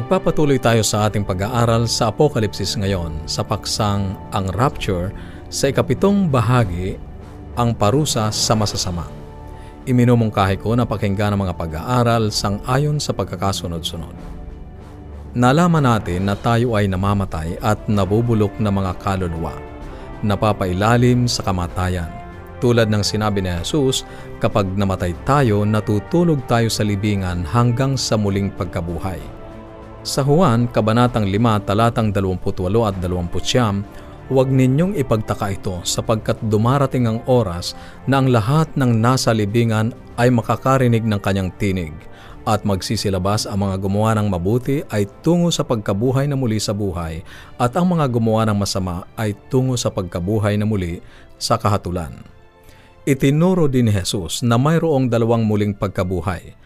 Nagpapatuloy tayo sa ating pag-aaral sa Apokalipsis ngayon sa paksang ang Rapture sa ikapitong bahagi ang parusa sa masasama. Iminumungkahi ko na pakinggan ang mga pag-aaral sang ayon sa pagkakasunod-sunod. Nalaman natin na tayo ay namamatay at nabubulok na mga kaluluwa, napapailalim sa kamatayan. Tulad ng sinabi ni Jesus, kapag namatay tayo, natutulog tayo sa libingan hanggang sa muling pagkabuhay. Sa Juan, Kabanatang 5, talatang 28 at 29, huwag ninyong ipagtaka ito sapagkat dumarating ang oras na ang lahat ng nasa libingan ay makakarinig ng kanyang tinig at magsisilabas ang mga gumawa ng mabuti ay tungo sa pagkabuhay na muli sa buhay at ang mga gumawa ng masama ay tungo sa pagkabuhay na muli sa kahatulan. Itinuro din ni Jesus na mayroong dalawang muling pagkabuhay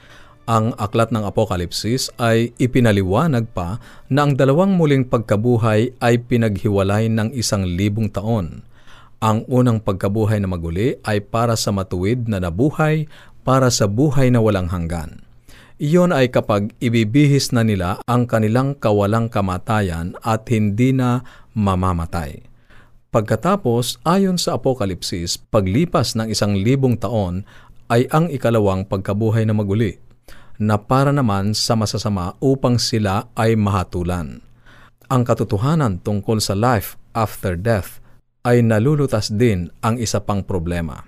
ang aklat ng Apokalipsis ay ipinaliwanag pa na ang dalawang muling pagkabuhay ay pinaghiwalay ng isang libong taon. Ang unang pagkabuhay na maguli ay para sa matuwid na nabuhay para sa buhay na walang hanggan. Iyon ay kapag ibibihis na nila ang kanilang kawalang kamatayan at hindi na mamamatay. Pagkatapos, ayon sa Apokalipsis, paglipas ng isang libong taon ay ang ikalawang pagkabuhay na maguli na para naman sa masasama upang sila ay mahatulan. Ang katotohanan tungkol sa life after death ay nalulutas din ang isa pang problema.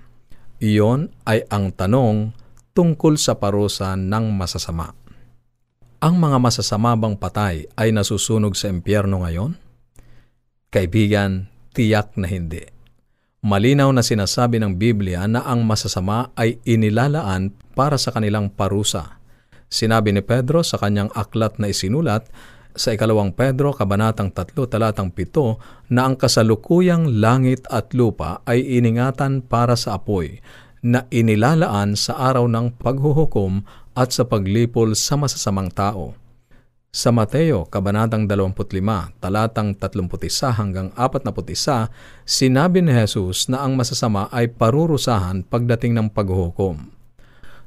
Iyon ay ang tanong tungkol sa parusa ng masasama. Ang mga masasama bang patay ay nasusunog sa impyerno ngayon? Kaibigan, tiyak na hindi. Malinaw na sinasabi ng Biblia na ang masasama ay inilalaan para sa kanilang parusa Sinabi ni Pedro sa kanyang aklat na isinulat sa ikalawang Pedro, kabanatang 3, talatang 7, na ang kasalukuyang langit at lupa ay iningatan para sa apoy, na inilalaan sa araw ng paghuhukom at sa paglipol sa masasamang tao. Sa Mateo, kabanatang 25, talatang 31 hanggang 41, sinabi ni Jesus na ang masasama ay parurusahan pagdating ng paghuhukom.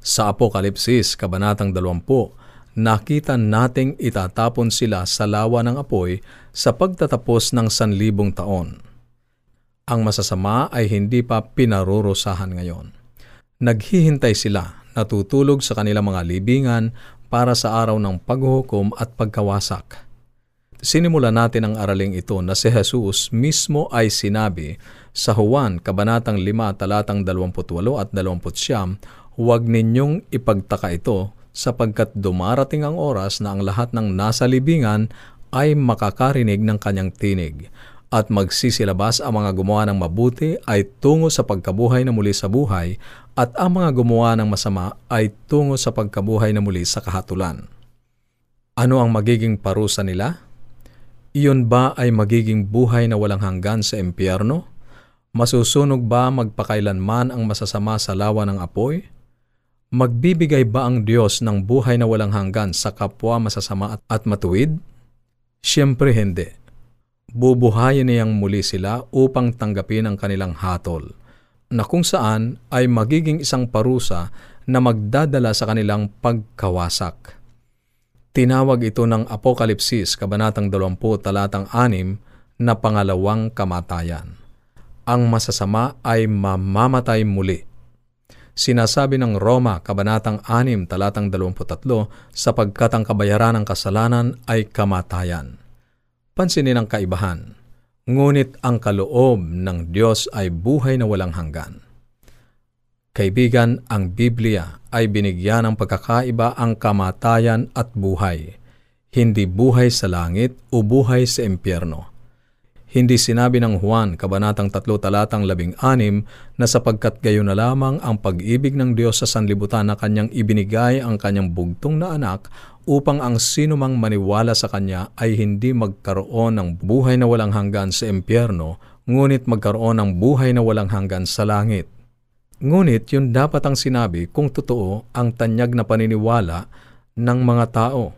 Sa Apokalipsis, Kabanatang 20, nakita nating itatapon sila sa lawa ng apoy sa pagtatapos ng sanlibong taon. Ang masasama ay hindi pa pinarurusahan ngayon. Naghihintay sila, natutulog sa kanilang mga libingan para sa araw ng paghuhukom at pagkawasak. Sinimula natin ang araling ito na si Jesus mismo ay sinabi sa Juan, Kabanatang 5, talatang 28 at 29, Huwag ninyong ipagtaka ito sapagkat dumarating ang oras na ang lahat ng nasa libingan ay makakarinig ng kanyang tinig at magsisilabas ang mga gumawa ng mabuti ay tungo sa pagkabuhay na muli sa buhay at ang mga gumawa ng masama ay tungo sa pagkabuhay na muli sa kahatulan. Ano ang magiging parusa nila? Iyon ba ay magiging buhay na walang hanggan sa impyerno? Masusunog ba magpakailanman ang masasama sa lawa ng apoy? Magbibigay ba ang Diyos ng buhay na walang hanggan sa kapwa masasama at matuwid? Siyempre hindi. Bubuhayin niyang muli sila upang tanggapin ang kanilang hatol, na kung saan ay magiging isang parusa na magdadala sa kanilang pagkawasak. Tinawag ito ng Apokalipsis, Kabanatang 20, Talatang 6, na pangalawang kamatayan. Ang masasama ay mamamatay muli Sinasabi ng Roma, Kabanatang 6, talatang 23, sapagkat ang kabayaran ng kasalanan ay kamatayan. Pansinin ang kaibahan. Ngunit ang kaloob ng Diyos ay buhay na walang hanggan. Kaibigan, ang Biblia ay binigyan ng pagkakaiba ang kamatayan at buhay, hindi buhay sa langit o buhay sa impyerno. Hindi sinabi ng Juan, Kabanatang 3 talatang 16, na sapagkat gayon na lamang ang pag-ibig ng Diyos sa sanlibutan na kanyang ibinigay ang kanyang bugtong na anak upang ang sinumang maniwala sa kanya ay hindi magkaroon ng buhay na walang hanggan sa impyerno, ngunit magkaroon ng buhay na walang hanggan sa langit. Ngunit yun dapat ang sinabi kung totoo ang tanyag na paniniwala ng mga tao.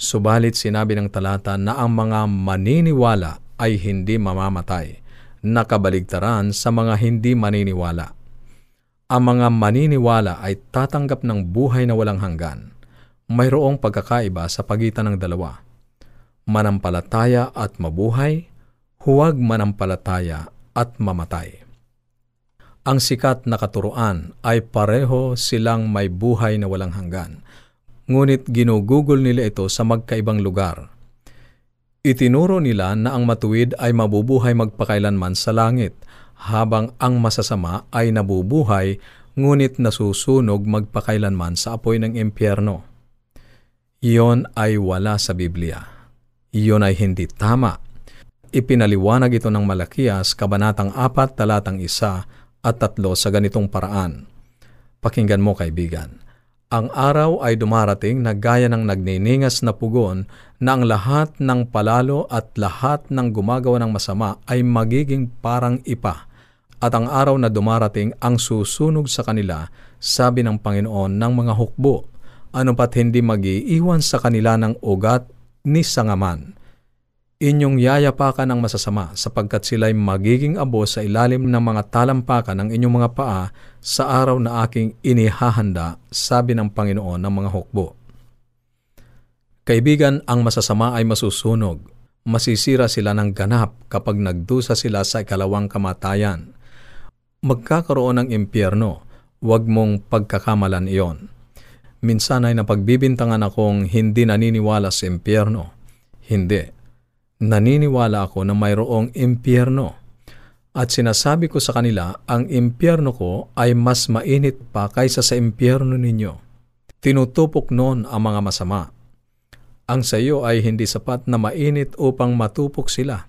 Subalit sinabi ng talata na ang mga maniniwala ay hindi mamamatay, nakabaligtaran sa mga hindi maniniwala. Ang mga maniniwala ay tatanggap ng buhay na walang hanggan. mayroong pagkakaiba sa pagitan ng dalawa. Manampalataya at mabuhay, huwag manampalataya at mamatay. Ang sikat na katuruan ay pareho silang may buhay na walang hanggan. Ngunit ginugugol nila ito sa magkaibang lugar. Itinuro nila na ang matuwid ay mabubuhay magpakailanman sa langit, habang ang masasama ay nabubuhay ngunit nasusunog magpakailanman sa apoy ng impyerno. Iyon ay wala sa Biblia. Iyon ay hindi tama. Ipinaliwanag ito ng Malakias, Kabanatang 4, Talatang 1, at tatlo sa ganitong paraan. Pakinggan mo kaibigan. Ang araw ay dumarating na gaya ng nagniningas na pugon na ang lahat ng palalo at lahat ng gumagawa ng masama ay magiging parang ipa. At ang araw na dumarating ang susunog sa kanila, sabi ng Panginoon ng mga hukbo, ano pat hindi magiiwan sa kanila ng ugat ni sangaman inyong yayapakan ng masasama sapagkat sila'y magiging abo sa ilalim ng mga talampakan ng inyong mga paa sa araw na aking inihahanda, sabi ng Panginoon ng mga hukbo. Kaibigan, ang masasama ay masusunog. Masisira sila ng ganap kapag nagdusa sila sa ikalawang kamatayan. Magkakaroon ng impyerno, huwag mong pagkakamalan iyon. Minsan ay napagbibintangan akong hindi naniniwala sa impyerno. Hindi naniniwala ako na mayroong impyerno. At sinasabi ko sa kanila, ang impyerno ko ay mas mainit pa kaysa sa impyerno ninyo. Tinutupok noon ang mga masama. Ang sa iyo ay hindi sapat na mainit upang matupok sila.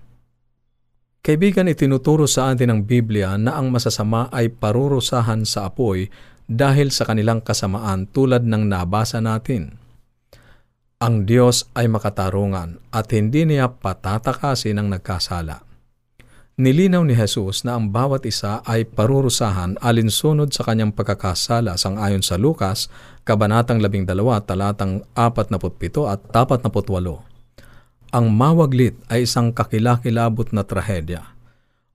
Kaibigan, itinuturo sa atin ng Biblia na ang masasama ay parurusahan sa apoy dahil sa kanilang kasamaan tulad ng nabasa natin. Ang Diyos ay makatarungan at hindi niya patatakasin ang nagkasala. Nilinaw ni Jesus na ang bawat isa ay parurusahan alinsunod sa kanyang pagkakasala sang ayon sa Lukas, Kabanatang 12, talatang 47 at 48. Ang mawaglit ay isang kakilakilabot na trahedya.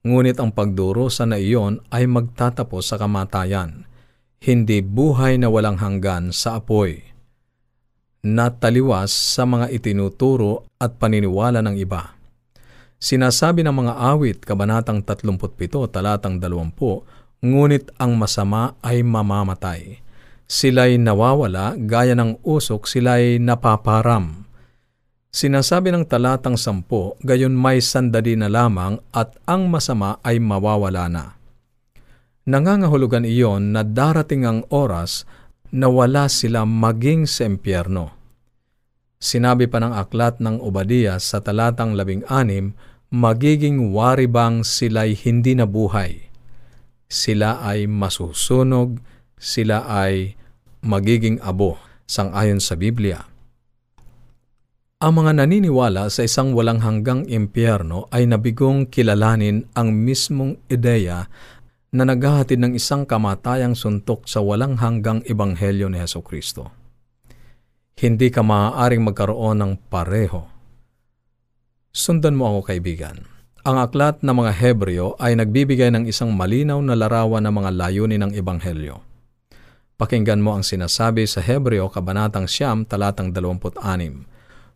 Ngunit ang pagdurusa na iyon ay magtatapos sa kamatayan, hindi buhay na walang hanggan sa apoy na taliwas sa mga itinuturo at paniniwala ng iba. Sinasabi ng mga awit, Kabanatang 37, talatang 20, ngunit ang masama ay mamamatay. Sila'y nawawala, gaya ng usok, sila'y napaparam. Sinasabi ng talatang 10, gayon may sandali na lamang at ang masama ay mawawala na. Nangangahulugan iyon na darating ang oras na wala sila maging sa impyerno. Sinabi pa ng aklat ng Obadiah sa talatang labing anim, magiging waribang sila'y hindi nabuhay. Sila ay masusunog, sila ay magiging abo, sangayon sa Biblia. Ang mga naniniwala sa isang walang hanggang impyerno ay nabigong kilalanin ang mismong ideya na naghahatid ng isang kamatayang suntok sa walang hanggang ebanghelyo ni Heso Kristo. Hindi ka maaaring magkaroon ng pareho. Sundan mo ako kaibigan. Ang aklat ng mga Hebreo ay nagbibigay ng isang malinaw na larawan ng mga layunin ng Ebanghelyo. Pakinggan mo ang sinasabi sa Hebreo Kabanatang Siyam, talatang 26.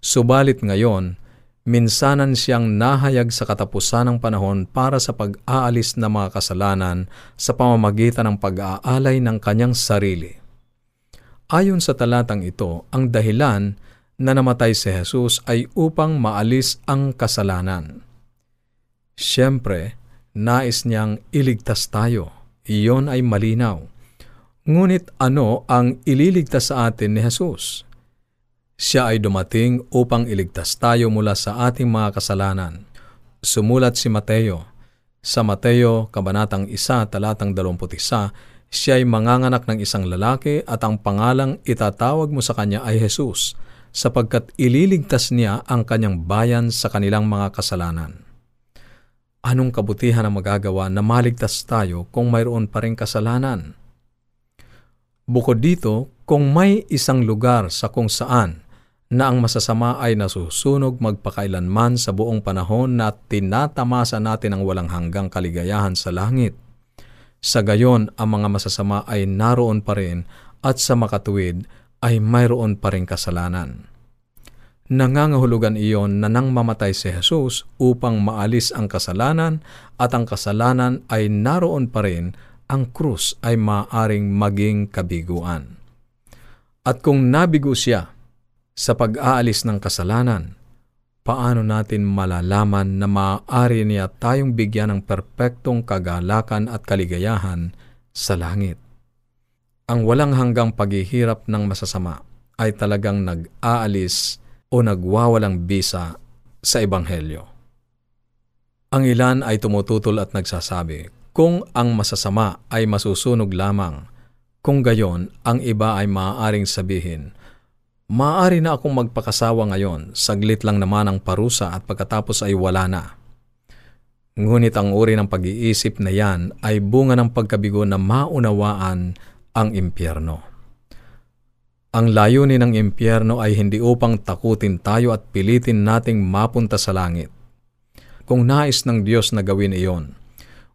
Subalit ngayon, minsanan siyang nahayag sa katapusan ng panahon para sa pag-aalis ng mga kasalanan sa pamamagitan ng pag-aalay ng kanyang sarili. Ayon sa talatang ito, ang dahilan na namatay si Jesus ay upang maalis ang kasalanan. Siyempre, nais niyang iligtas tayo. Iyon ay malinaw. Ngunit ano ang ililigtas sa atin ni Jesus? Siya ay dumating upang iligtas tayo mula sa ating mga kasalanan. Sumulat si Mateo. Sa Mateo, Kabanatang 1, Talatang 21, siya ay manganganak ng isang lalaki at ang pangalang itatawag mo sa kanya ay Jesus, sapagkat ililigtas niya ang kanyang bayan sa kanilang mga kasalanan. Anong kabutihan ang magagawa na maligtas tayo kung mayroon pa rin kasalanan? Bukod dito, kung may isang lugar sa kung saan na ang masasama ay nasusunog magpakailanman sa buong panahon na tinatamasa natin ang walang hanggang kaligayahan sa langit. Sa gayon, ang mga masasama ay naroon pa rin at sa makatuwid, ay mayroon pa rin kasalanan. Nangangahulugan iyon na nang mamatay si Jesus upang maalis ang kasalanan at ang kasalanan ay naroon pa rin, ang krus ay maaring maging kabiguan. At kung nabigo siya sa pag-aalis ng kasalanan, paano natin malalaman na maaari niya tayong bigyan ng perpektong kagalakan at kaligayahan sa langit? Ang walang hanggang paghihirap ng masasama ay talagang nag-aalis o nagwawalang bisa sa Ebanghelyo. Ang ilan ay tumututol at nagsasabi, kung ang masasama ay masusunog lamang, kung gayon, ang iba ay maaaring sabihin, maaari na akong magpakasawa ngayon, saglit lang naman ang parusa at pagkatapos ay wala na. Ngunit ang uri ng pag-iisip na yan ay bunga ng pagkabigo na maunawaan ang impyerno. Ang layunin ng impyerno ay hindi upang takutin tayo at pilitin nating mapunta sa langit. Kung nais ng Diyos na gawin iyon,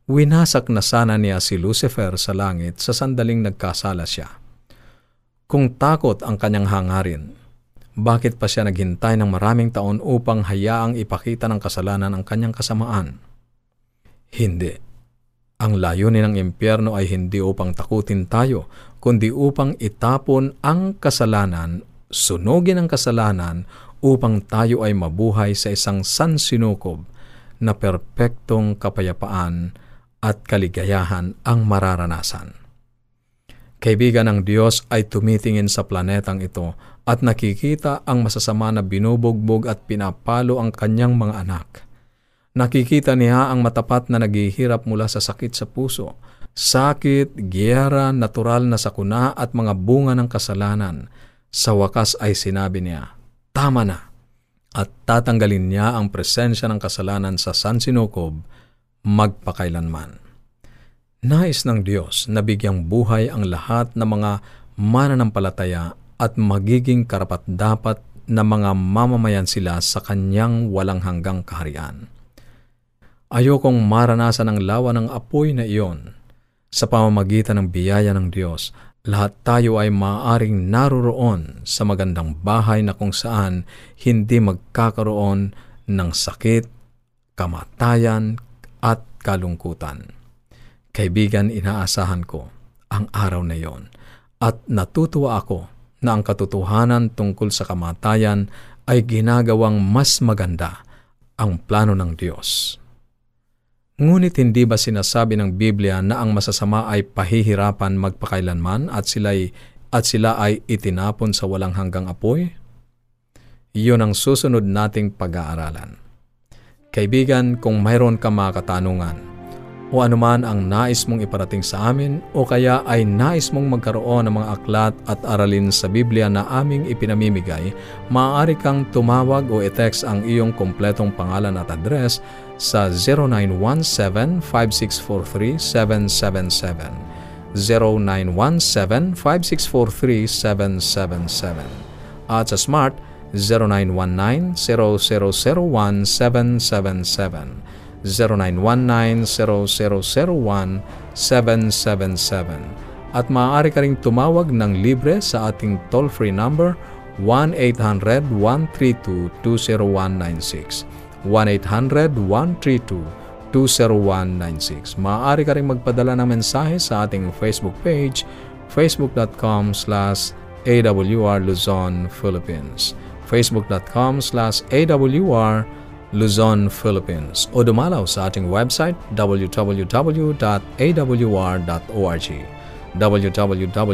winasak na sana niya si Lucifer sa langit sa sandaling nagkasala siya. Kung takot ang kanyang hangarin, bakit pa siya naghintay ng maraming taon upang hayaang ipakita ng kasalanan ang kanyang kasamaan? Hindi. Ang layunin ng impyerno ay hindi upang takutin tayo, kundi upang itapon ang kasalanan, sunugin ang kasalanan, upang tayo ay mabuhay sa isang sansinukob na perpektong kapayapaan at kaligayahan ang mararanasan. Kaibigan ng Diyos ay tumitingin sa planetang ito at nakikita ang masasama na binubugbog at pinapalo ang kanyang mga anak – Nakikita niya ang matapat na naghihirap mula sa sakit sa puso, sakit, giyera, natural na sakuna at mga bunga ng kasalanan. Sa wakas ay sinabi niya, Tama na! At tatanggalin niya ang presensya ng kasalanan sa San Sinukob magpakailanman. Nais ng Diyos na bigyang buhay ang lahat ng mga mananampalataya at magiging karapat-dapat na mga mamamayan sila sa kanyang walang hanggang kaharian. Ayokong maranasan ang lawa ng apoy na iyon. Sa pamamagitan ng biyaya ng Diyos, lahat tayo ay maaaring naroroon sa magandang bahay na kung saan hindi magkakaroon ng sakit, kamatayan, at kalungkutan. Kaibigan, inaasahan ko ang araw na iyon at natutuwa ako na ang katotohanan tungkol sa kamatayan ay ginagawang mas maganda ang plano ng Diyos. Ngunit hindi ba sinasabi ng Biblia na ang masasama ay pahihirapan magpakailanman at sila ay, at sila ay itinapon sa walang hanggang apoy? Iyon ang susunod nating pag-aaralan. Kaibigan, kung mayroon ka mga katanungan, o anuman ang nais mong iparating sa amin o kaya ay nais mong magkaroon ng mga aklat at aralin sa Biblia na aming ipinamimigay, maaari kang tumawag o i-text ang iyong kompletong pangalan at address sa 0917-5643-777. 0917-5643-777 at sa Smart 0919 0001 777 0919-0001-777. At maaari ka ring tumawag ng libre sa ating toll-free number 1-800-132-20196 1-800-132-20196 Maaari ka ring magpadala ng mensahe sa ating Facebook page facebook.com slash awr Luzon, Philippines. Facebook.com slash awr Luzon, Philippines. O dumalaw sa ating website www.awr.org www.awr.org